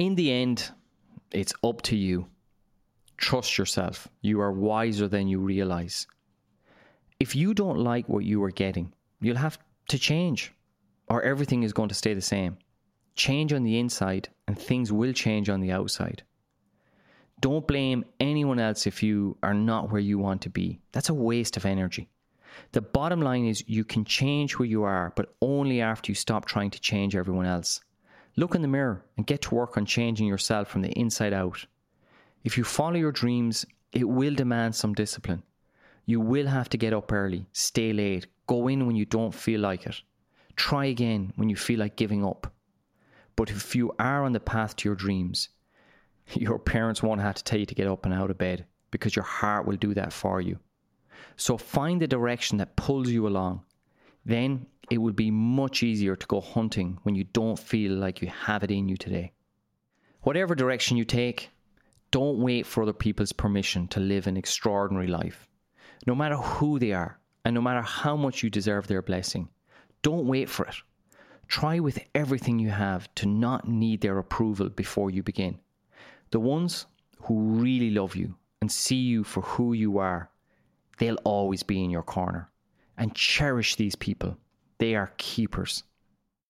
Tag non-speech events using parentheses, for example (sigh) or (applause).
In the end, it's up to you. Trust yourself. You are wiser than you realize. If you don't like what you are getting, you'll have to change, or everything is going to stay the same. Change on the inside, and things will change on the outside. Don't blame anyone else if you are not where you want to be. That's a waste of energy. The bottom line is you can change where you are, but only after you stop trying to change everyone else. Look in the mirror and get to work on changing yourself from the inside out. If you follow your dreams, it will demand some discipline. You will have to get up early, stay late, go in when you don't feel like it. Try again when you feel like giving up. But if you are on the path to your dreams, (laughs) your parents won't have to tell you to get up and out of bed because your heart will do that for you. So find the direction that pulls you along. Then it will be much easier to go hunting when you don't feel like you have it in you today. Whatever direction you take, don't wait for other people's permission to live an extraordinary life. No matter who they are, and no matter how much you deserve their blessing, don't wait for it. Try with everything you have to not need their approval before you begin. The ones who really love you and see you for who you are, they'll always be in your corner. And cherish these people. They are keepers.